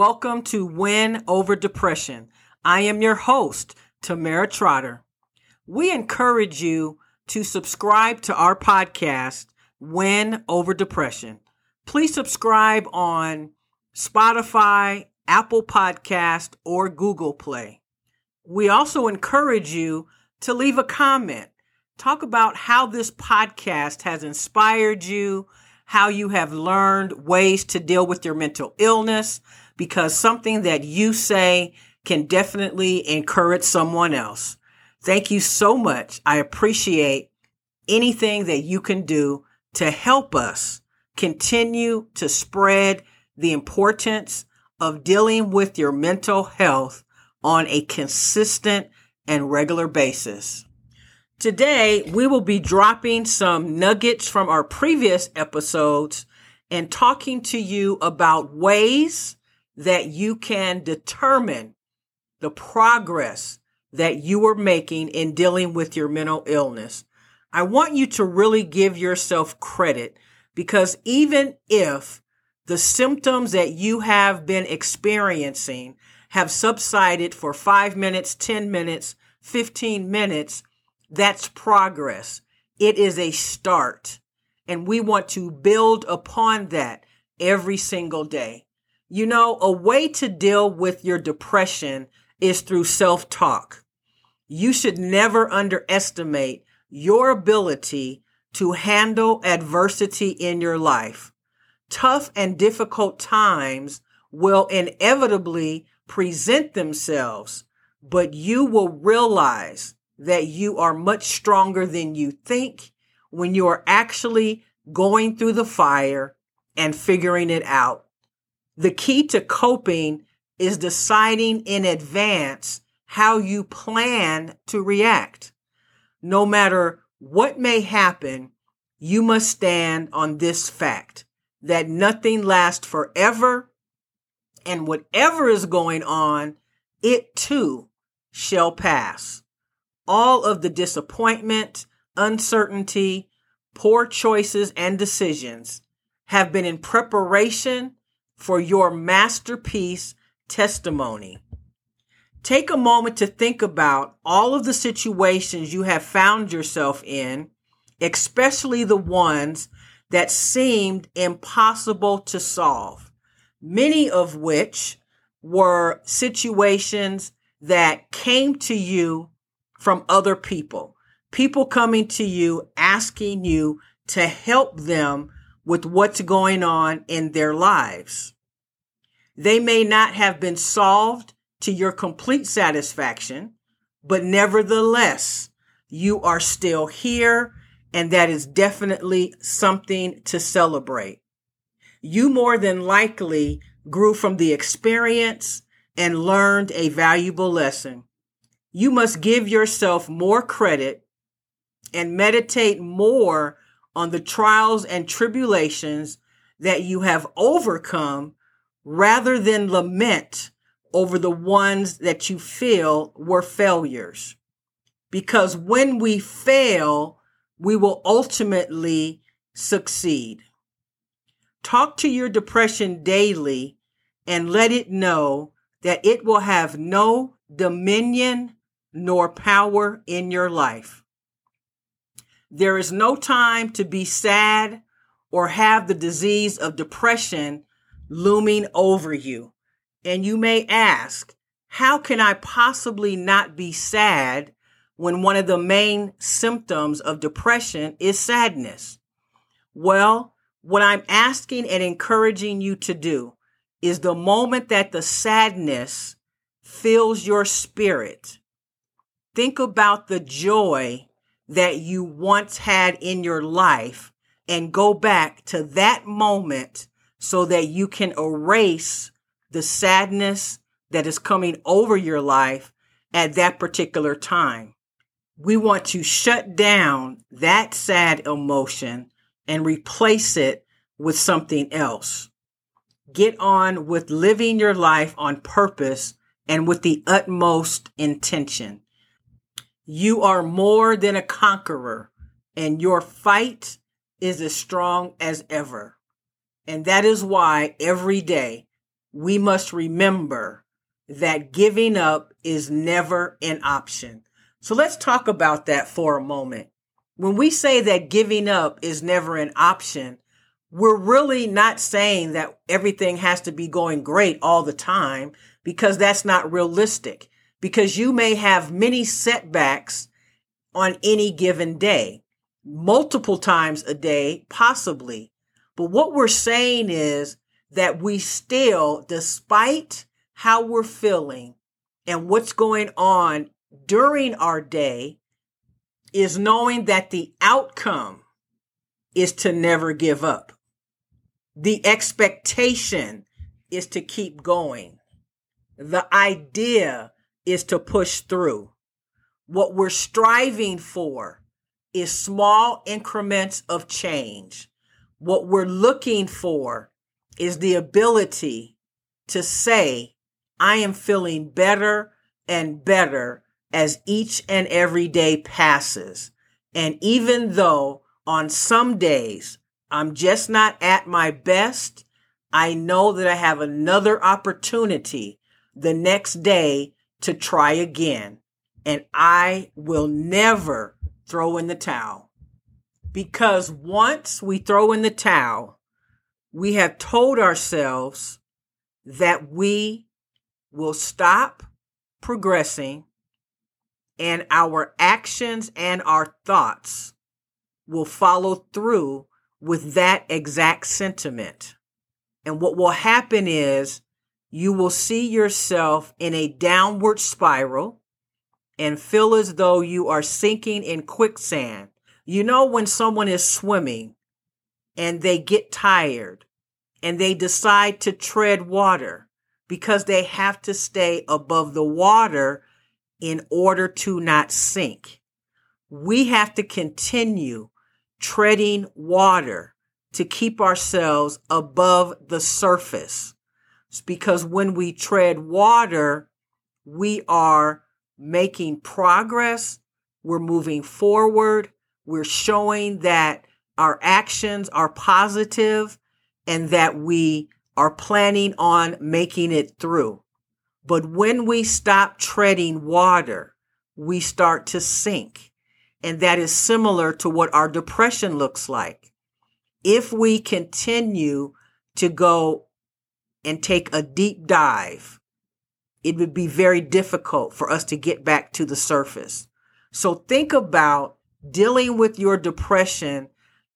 welcome to Win Over Depression. I am your host, Tamera Trotter. We encourage you to subscribe to our podcast, Win Over Depression. Please subscribe on Spotify, Apple Podcast, or Google Play. We also encourage you to leave a comment. Talk about how this podcast has inspired you, how you have learned ways to deal with your mental illness, because something that you say can definitely encourage someone else. Thank you so much. I appreciate anything that you can do to help us continue to spread the importance of dealing with your mental health on a consistent and regular basis. Today, we will be dropping some nuggets from our previous episodes and talking to you about ways that you can determine the progress that you are making in dealing with your mental illness. I want you to really give yourself credit because even if the symptoms that you have been experiencing have subsided for five minutes, 10 minutes, 15 minutes, that's progress. It is a start. And we want to build upon that every single day. You know, a way to deal with your depression is through self talk. You should never underestimate your ability to handle adversity in your life. Tough and difficult times will inevitably present themselves, but you will realize that you are much stronger than you think when you are actually going through the fire and figuring it out. The key to coping is deciding in advance how you plan to react. No matter what may happen, you must stand on this fact that nothing lasts forever and whatever is going on, it too shall pass all of the disappointment, uncertainty, poor choices, and decisions have been in preparation for your masterpiece testimony. Take a moment to think about all of the situations you have found yourself in, especially the ones that seemed impossible to solve, many of which were situations that came to you from other people. People coming to you, asking you to help them with what's going on in their lives. They may not have been solved to your complete satisfaction, but nevertheless, you are still here, and that is definitely something to celebrate. You more than likely grew from the experience and learned a valuable lesson you must give yourself more credit and meditate more on the trials and tribulations that you have overcome rather than lament over the ones that you feel were failures. Because when we fail, we will ultimately succeed. Talk to your depression daily and let it know that it will have no dominion nor power in your life. There is no time to be sad or have the disease of depression looming over you. And you may ask, how can I possibly not be sad when one of the main symptoms of depression is sadness? Well, what I'm asking and encouraging you to do is the moment that the sadness fills your spirit, think about the joy that you once had in your life and go back to that moment so that you can erase the sadness that is coming over your life at that particular time. We want to shut down that sad emotion and replace it with something else. Get on with living your life on purpose and with the utmost intention. You are more than a conqueror, and your fight is as strong as ever. And that is why every day we must remember that giving up is never an option. So let's talk about that for a moment. When we say that giving up is never an option, we're really not saying that everything has to be going great all the time because that's not realistic. Because you may have many setbacks on any given day, multiple times a day, possibly. But what we're saying is that we still, despite how we're feeling and what's going on during our day, is knowing that the outcome is to never give up. The expectation is to keep going. The idea is to push through. What we're striving for is small increments of change. What we're looking for is the ability to say, I am feeling better and better as each and every day passes. And even though on some days I'm just not at my best, I know that I have another opportunity the next day to try again. And I will never throw in the towel. Because once we throw in the towel, we have told ourselves that we will stop progressing and our actions and our thoughts will follow through with that exact sentiment. And what will happen is you will see yourself in a downward spiral and feel as though you are sinking in quicksand. You know, when someone is swimming and they get tired and they decide to tread water because they have to stay above the water in order to not sink. We have to continue treading water to keep ourselves above the surface. Because when we tread water, we are making progress. We're moving forward. We're showing that our actions are positive and that we are planning on making it through. But when we stop treading water, we start to sink. And that is similar to what our depression looks like. If we continue to go and take a deep dive, it would be very difficult for us to get back to the surface. So think about dealing with your depression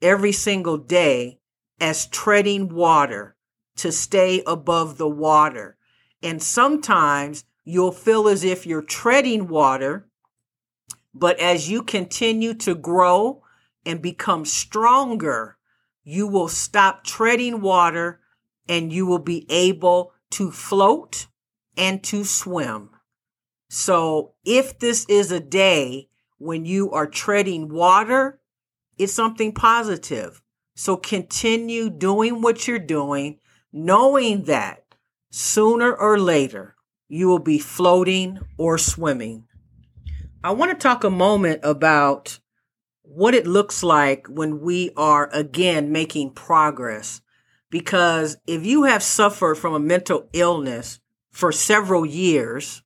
every single day as treading water to stay above the water. And sometimes you'll feel as if you're treading water but as you continue to grow and become stronger, you will stop treading water and you will be able to float and to swim. So if this is a day when you are treading water, it's something positive. So continue doing what you're doing, knowing that sooner or later you will be floating or swimming. I want to talk a moment about what it looks like when we are again making progress. Because if you have suffered from a mental illness for several years,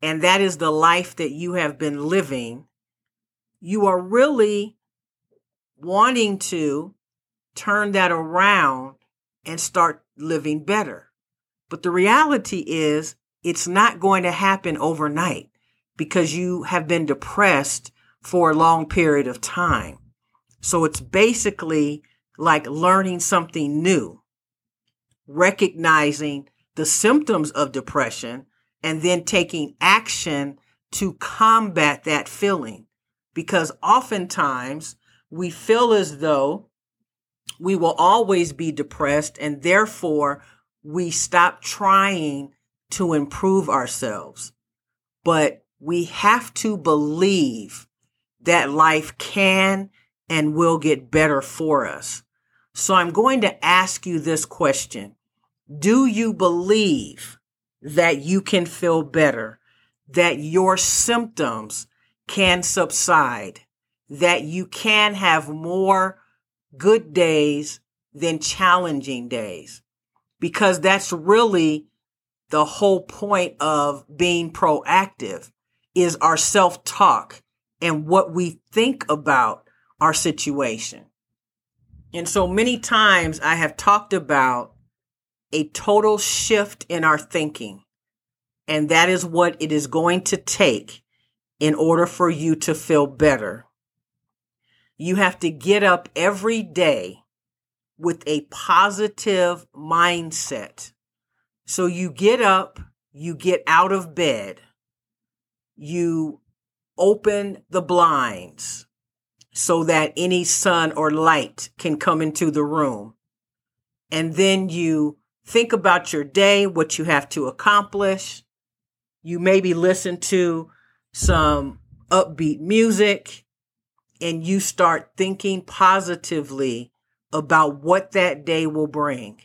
and that is the life that you have been living, you are really wanting to turn that around and start living better. But the reality is, it's not going to happen overnight because you have been depressed for a long period of time. So it's basically like learning something new, recognizing the symptoms of depression and then taking action to combat that feeling. Because oftentimes we feel as though we will always be depressed and therefore we stop trying to improve ourselves. But we have to believe that life can and will get better for us. So I'm going to ask you this question. Do you believe that you can feel better, that your symptoms can subside, that you can have more good days than challenging days? because that's really the whole point of being proactive is our self talk and what we think about our situation. And so many times I have talked about a total shift in our thinking. And that is what it is going to take in order for you to feel better. You have to get up every day with a positive mindset. So you get up, you get out of bed, you open the blinds so that any sun or light can come into the room. And then you think about your day, what you have to accomplish. You maybe listen to some upbeat music and you start thinking positively about what that day will bring.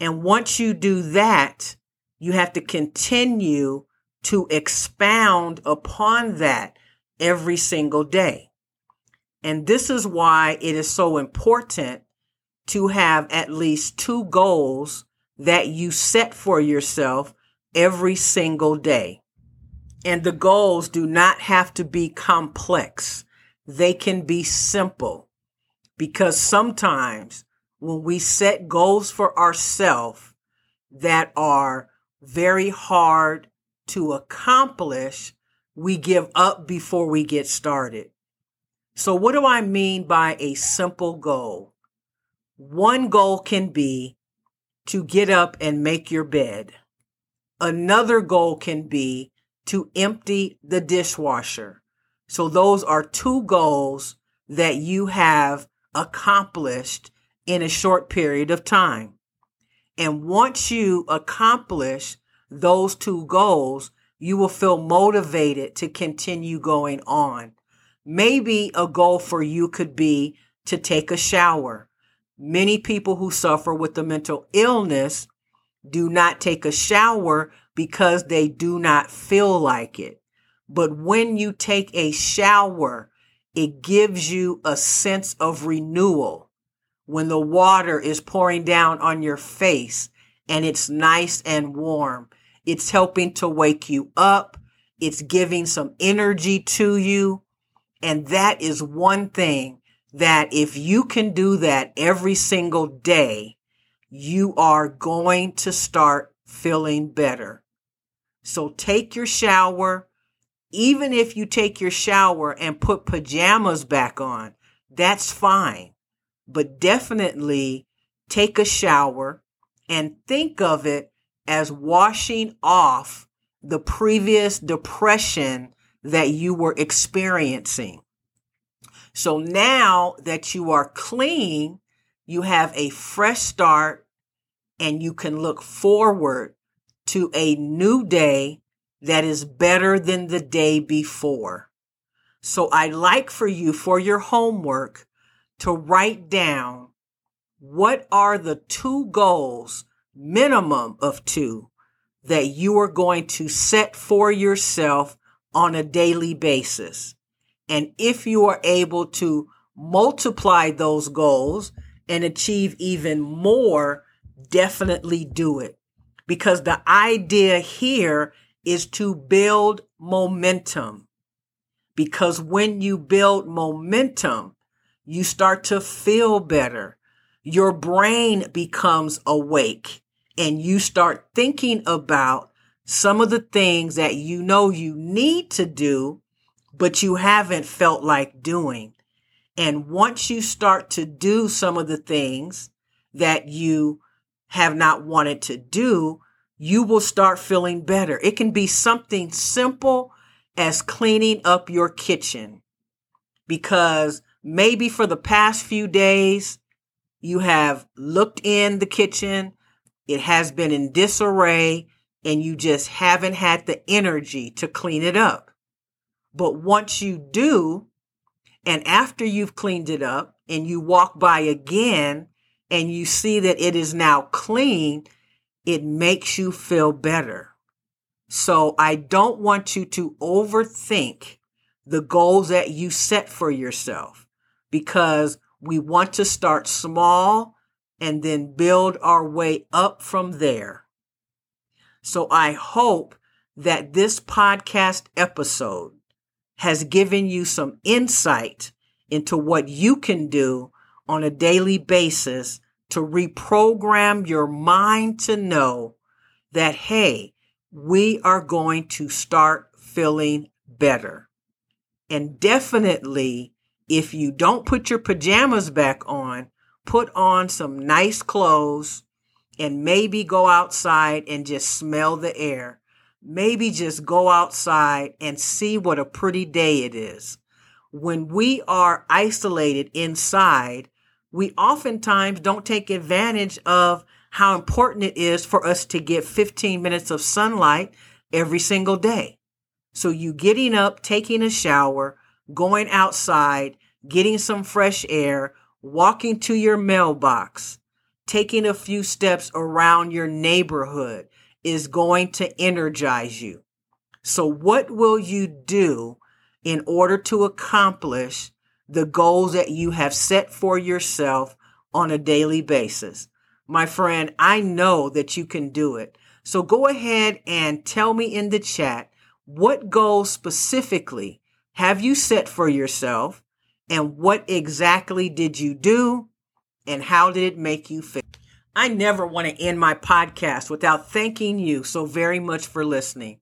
And once you do that, you have to continue to expound upon that every single day. And this is why it is so important to have at least two goals that you set for yourself every single day. And the goals do not have to be complex. They can be simple because sometimes when we set goals for ourselves that are very hard to accomplish, we give up before we get started. So what do I mean by a simple goal? One goal can be to get up and make your bed. Another goal can be to empty the dishwasher. So those are two goals that you have accomplished in a short period of time. And once you accomplish those two goals, you will feel motivated to continue going on. Maybe a goal for you could be to take a shower. Many people who suffer with the mental illness do not take a shower because they do not feel like it. But when you take a shower, it gives you a sense of renewal. When the water is pouring down on your face and it's nice and warm, it's helping to wake you up. It's giving some energy to you. And that is one thing that if you can do that every single day, you are going to start feeling better. So take your shower. Even if you take your shower and put pajamas back on, that's fine. But definitely take a shower and think of it as washing off the previous depression that you were experiencing. So now that you are clean, you have a fresh start and you can look forward to a new day that is better than the day before. So I'd like for you for your homework to write down what are the two goals, minimum of two, that you are going to set for yourself on a daily basis. And if you are able to multiply those goals and achieve even more, definitely do it. Because the idea here is to build momentum. Because when you build momentum, you start to feel better. Your brain becomes awake and you start thinking about some of the things that you know you need to do but you haven't felt like doing. And once you start to do some of the things that you have not wanted to do, you will start feeling better. It can be something simple as cleaning up your kitchen because maybe for the past few days, you have looked in the kitchen. It has been in disarray and you just haven't had the energy to clean it up. But once you do, and after you've cleaned it up and you walk by again and you see that it is now clean, it makes you feel better. So I don't want you to overthink the goals that you set for yourself because we want to start small and then build our way up from there. So I hope that this podcast episode has given you some insight into what you can do on a daily basis to reprogram your mind to know that, hey, we are going to start feeling better. And definitely, if you don't put your pajamas back on, put on some nice clothes and maybe go outside and just smell the air. Maybe just go outside and see what a pretty day it is. When we are isolated inside, we oftentimes don't take advantage of how important it is for us to get 15 minutes of sunlight every single day. So you getting up, taking a shower, going outside, getting some fresh air, walking to your mailbox, taking a few steps around your neighborhood is going to energize you. So what will you do in order to accomplish the goals that you have set for yourself on a daily basis? My friend, I know that you can do it. So go ahead and tell me in the chat what goals specifically have you set for yourself and what exactly did you do and how did it make you feel? I never want to end my podcast without thanking you so very much for listening.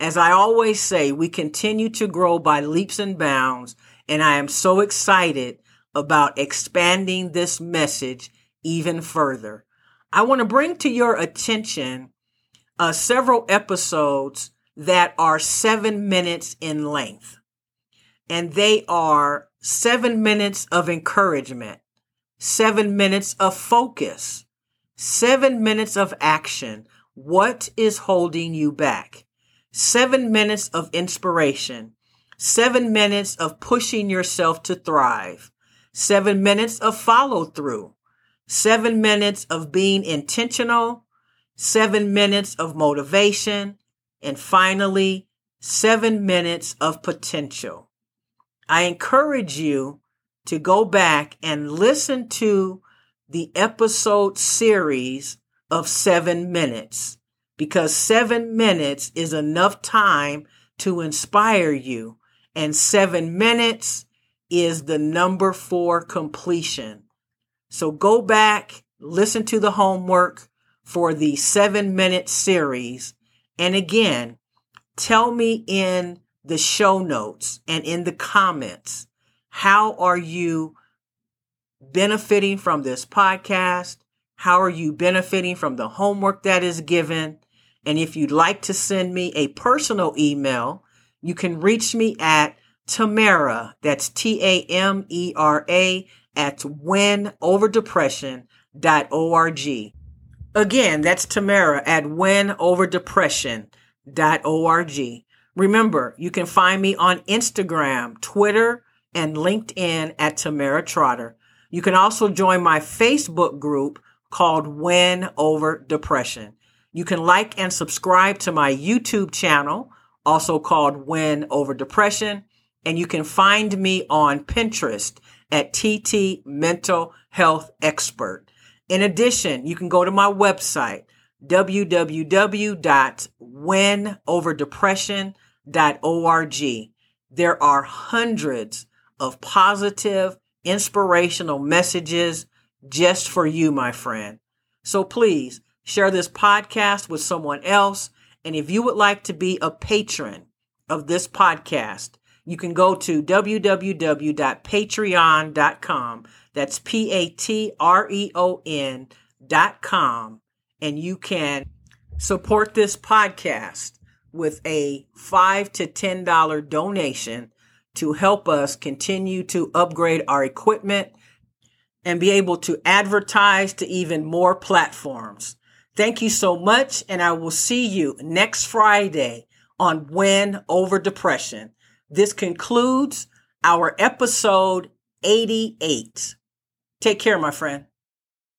As I always say, we continue to grow by leaps and bounds, and I am so excited about expanding this message even further. I want to bring to your attention uh, several episodes that are seven minutes in length, and they are seven minutes of encouragement, seven minutes of focus, seven minutes of action. What is holding you back? Seven minutes of inspiration, seven minutes of pushing yourself to thrive, seven minutes of follow through, seven minutes of being intentional, seven minutes of motivation, and finally, seven minutes of potential. I encourage you to go back and listen to the episode series of seven minutes because seven minutes is enough time to inspire you. And seven minutes is the number for completion. So go back, listen to the homework for the seven minute series. And again, tell me in the show notes and in the comments. How are you benefiting from this podcast? How are you benefiting from the homework that is given? And if you'd like to send me a personal email, you can reach me at Tamera, that's T A M E R A, at winoverdepression.org. Again, that's Tamera at winoverdepression.org. Remember, you can find me on Instagram, Twitter, and LinkedIn at Tamera Trotter. You can also join my Facebook group called Win Over Depression. You can like and subscribe to my YouTube channel, also called Win Over Depression. And you can find me on Pinterest at TT Mental Health Expert. In addition, you can go to my website, www.winoverdepression.com org. There are hundreds of positive, inspirational messages just for you, my friend. So please share this podcast with someone else. And if you would like to be a patron of this podcast, you can go to www.patreon.com. That's P A T R E O N dot com. And you can support this podcast with a five to ten dollar donation to help us continue to upgrade our equipment and be able to advertise to even more platforms. Thank you so much, and I will see you next Friday on Win Over Depression. This concludes our episode 88. Take care, my friend.